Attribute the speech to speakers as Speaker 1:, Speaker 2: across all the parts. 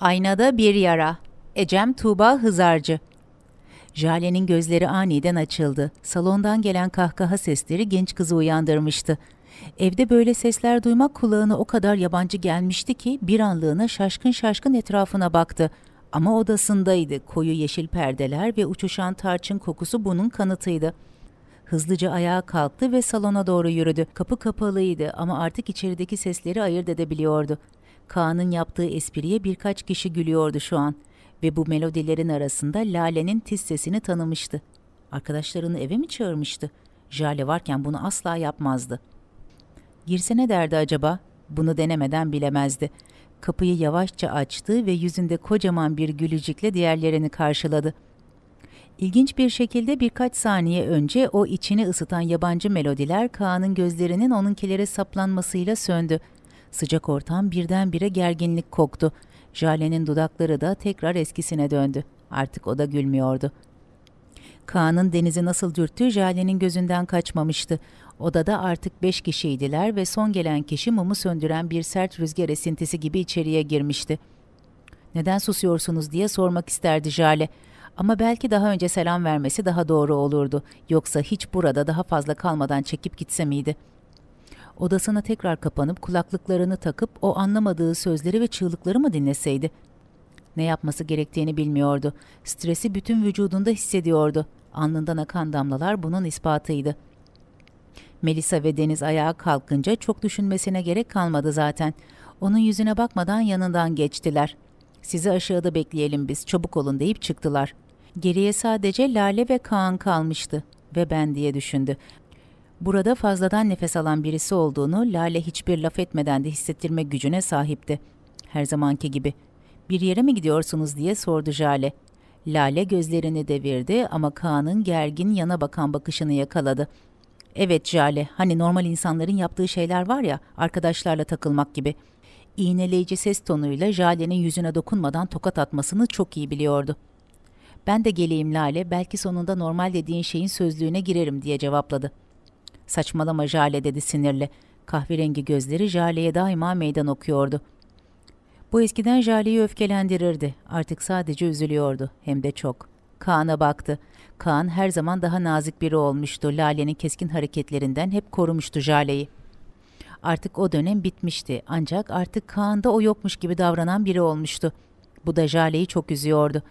Speaker 1: Aynada bir yara. Ecem Tuğba Hızarcı. Jale'nin gözleri aniden açıldı. Salondan gelen kahkaha sesleri genç kızı uyandırmıştı. Evde böyle sesler duymak kulağına o kadar yabancı gelmişti ki bir anlığına şaşkın şaşkın etrafına baktı. Ama odasındaydı. Koyu yeşil perdeler ve uçuşan tarçın kokusu bunun kanıtıydı. Hızlıca ayağa kalktı ve salona doğru yürüdü. Kapı kapalıydı ama artık içerideki sesleri ayırt edebiliyordu. Kaan'ın yaptığı espriye birkaç kişi gülüyordu şu an ve bu melodilerin arasında Lale'nin tiz sesini tanımıştı. Arkadaşlarını eve mi çağırmıştı? Jale varken bunu asla yapmazdı. Girse ne derdi acaba? Bunu denemeden bilemezdi. Kapıyı yavaşça açtı ve yüzünde kocaman bir gülücükle diğerlerini karşıladı. İlginç bir şekilde birkaç saniye önce o içini ısıtan yabancı melodiler Kaan'ın gözlerinin onunkilere saplanmasıyla söndü. Sıcak ortam birdenbire gerginlik koktu. Jale'nin dudakları da tekrar eskisine döndü. Artık o da gülmüyordu. Kaan'ın denizi nasıl dürttüğü Jale'nin gözünden kaçmamıştı. Odada artık beş kişiydiler ve son gelen kişi mumu söndüren bir sert rüzgar esintisi gibi içeriye girmişti. Neden susuyorsunuz diye sormak isterdi Jale. Ama belki daha önce selam vermesi daha doğru olurdu. Yoksa hiç burada daha fazla kalmadan çekip gitse miydi? Odasına tekrar kapanıp kulaklıklarını takıp o anlamadığı sözleri ve çığlıkları mı dinleseydi? Ne yapması gerektiğini bilmiyordu. Stresi bütün vücudunda hissediyordu. Alnından akan damlalar bunun ispatıydı. Melisa ve Deniz ayağa kalkınca çok düşünmesine gerek kalmadı zaten. Onun yüzüne bakmadan yanından geçtiler. Sizi aşağıda bekleyelim biz, çabuk olun deyip çıktılar. Geriye sadece Lale ve Kaan kalmıştı ve ben diye düşündü. Burada fazladan nefes alan birisi olduğunu Lale hiçbir laf etmeden de hissettirme gücüne sahipti. Her zamanki gibi. Bir yere mi gidiyorsunuz diye sordu Jale. Lale gözlerini devirdi ama Kaan'ın gergin yana bakan bakışını yakaladı. Evet Jale, hani normal insanların yaptığı şeyler var ya, arkadaşlarla takılmak gibi. İğneleyici ses tonuyla Jale'nin yüzüne dokunmadan tokat atmasını çok iyi biliyordu. Ben de geleyim Lale, belki sonunda normal dediğin şeyin sözlüğüne girerim diye cevapladı. Saçmalama Jale dedi sinirle. Kahverengi gözleri Jale'ye daima meydan okuyordu. Bu eskiden Jale'yi öfkelendirirdi. Artık sadece üzülüyordu. Hem de çok. Kaan'a baktı. Kaan her zaman daha nazik biri olmuştu. Lale'nin keskin hareketlerinden hep korumuştu Jale'yi. Artık o dönem bitmişti. Ancak artık Kaan'da o yokmuş gibi davranan biri olmuştu. Bu da Jale'yi çok üzüyordu.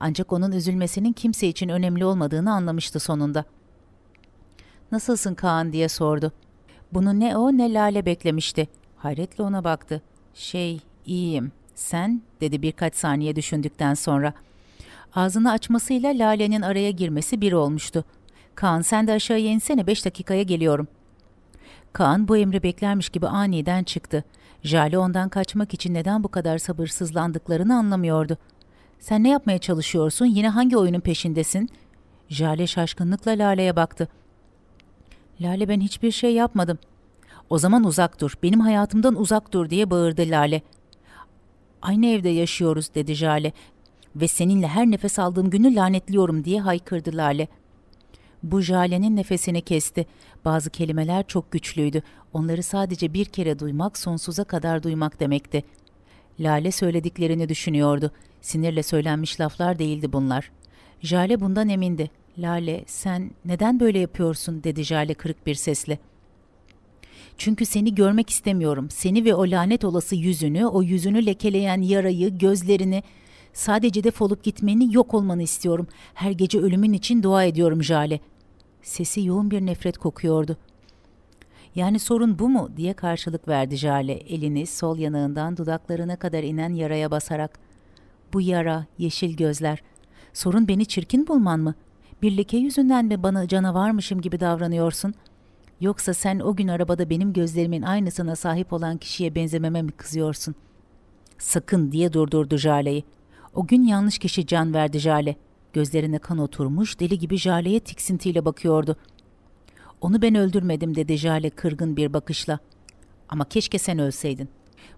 Speaker 1: Ancak onun üzülmesinin kimse için önemli olmadığını anlamıştı sonunda. ''Nasılsın Kaan?'' diye sordu. Bunu ne o ne Lale beklemişti. Hayretle ona baktı. ''Şey, iyiyim. Sen?'' dedi birkaç saniye düşündükten sonra. Ağzını açmasıyla Lale'nin araya girmesi bir olmuştu. ''Kaan sen de aşağıya insene beş dakikaya geliyorum.'' Kaan bu emri beklermiş gibi aniden çıktı. Jale ondan kaçmak için neden bu kadar sabırsızlandıklarını anlamıyordu. ''Sen ne yapmaya çalışıyorsun? Yine hangi oyunun peşindesin?'' Jale şaşkınlıkla Lale'ye baktı. Lale ben hiçbir şey yapmadım. O zaman uzak dur, benim hayatımdan uzak dur diye bağırdı Lale. Aynı evde yaşıyoruz dedi Jale ve seninle her nefes aldığım günü lanetliyorum diye haykırdı Lale. Bu Jale'nin nefesini kesti. Bazı kelimeler çok güçlüydü. Onları sadece bir kere duymak sonsuza kadar duymak demekti. Lale söylediklerini düşünüyordu. Sinirle söylenmiş laflar değildi bunlar. Jale bundan emindi. Lale sen neden böyle yapıyorsun dedi Jale kırık bir sesle. Çünkü seni görmek istemiyorum. Seni ve o lanet olası yüzünü, o yüzünü lekeleyen yarayı, gözlerini, sadece defolup gitmeni, yok olmanı istiyorum. Her gece ölümün için dua ediyorum Jale. Sesi yoğun bir nefret kokuyordu. Yani sorun bu mu diye karşılık verdi Jale elini sol yanağından dudaklarına kadar inen yaraya basarak. Bu yara, yeşil gözler. Sorun beni çirkin bulman mı? Bir leke yüzünden mi bana canavarmışım gibi davranıyorsun? Yoksa sen o gün arabada benim gözlerimin aynısına sahip olan kişiye benzememe mi kızıyorsun? Sakın diye durdurdu Jale'yi. O gün yanlış kişi can verdi Jale. Gözlerine kan oturmuş, deli gibi Jale'ye tiksintiyle bakıyordu. Onu ben öldürmedim dedi Jale kırgın bir bakışla. Ama keşke sen ölseydin.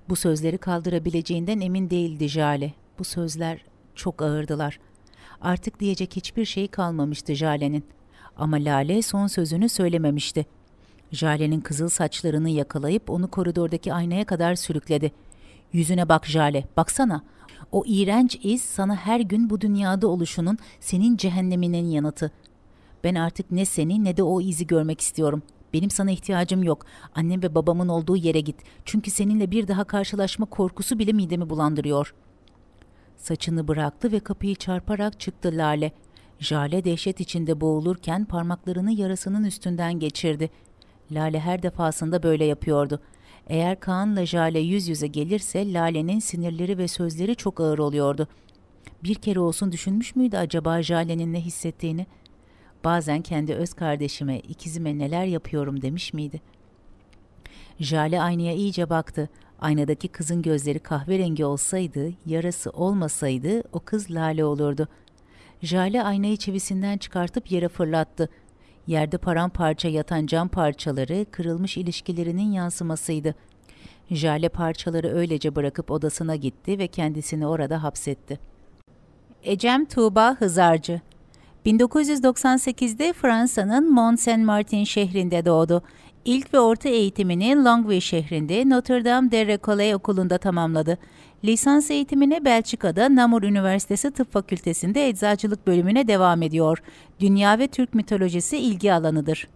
Speaker 1: Bu sözleri kaldırabileceğinden emin değildi Jale. Bu sözler çok ağırdılar. Artık diyecek hiçbir şey kalmamıştı Jale'nin. Ama Lale son sözünü söylememişti. Jale'nin kızıl saçlarını yakalayıp onu koridordaki aynaya kadar sürükledi. Yüzüne bak Jale, baksana. O iğrenç iz sana her gün bu dünyada oluşunun senin cehenneminin yanıtı. Ben artık ne seni ne de o izi görmek istiyorum. Benim sana ihtiyacım yok. Annem ve babamın olduğu yere git. Çünkü seninle bir daha karşılaşma korkusu bile midemi bulandırıyor. Saçını bıraktı ve kapıyı çarparak çıktı Lale. Jale dehşet içinde boğulurken parmaklarını yarasının üstünden geçirdi. Lale her defasında böyle yapıyordu. Eğer Kaan'la Jale yüz yüze gelirse Lale'nin sinirleri ve sözleri çok ağır oluyordu. Bir kere olsun düşünmüş müydü acaba Jale'nin ne hissettiğini? Bazen kendi öz kardeşime, ikizime neler yapıyorum demiş miydi? Jale aynaya iyice baktı. Aynadaki kızın gözleri kahverengi olsaydı, yarası olmasaydı o kız Lale olurdu. Jale aynayı çivisinden çıkartıp yere fırlattı. Yerde paramparça yatan cam parçaları kırılmış ilişkilerinin yansımasıydı. Jale parçaları öylece bırakıp odasına gitti ve kendisini orada hapsetti. Ecem Tuğba Hızarcı 1998'de Fransa'nın Mont Saint Martin şehrinde doğdu. İlk ve orta eğitimini Longueuil şehrinde Notre Dame de Récollet okulunda tamamladı. Lisans eğitimine Belçika'da Namur Üniversitesi Tıp Fakültesi'nde eczacılık bölümüne devam ediyor. Dünya ve Türk mitolojisi ilgi alanıdır.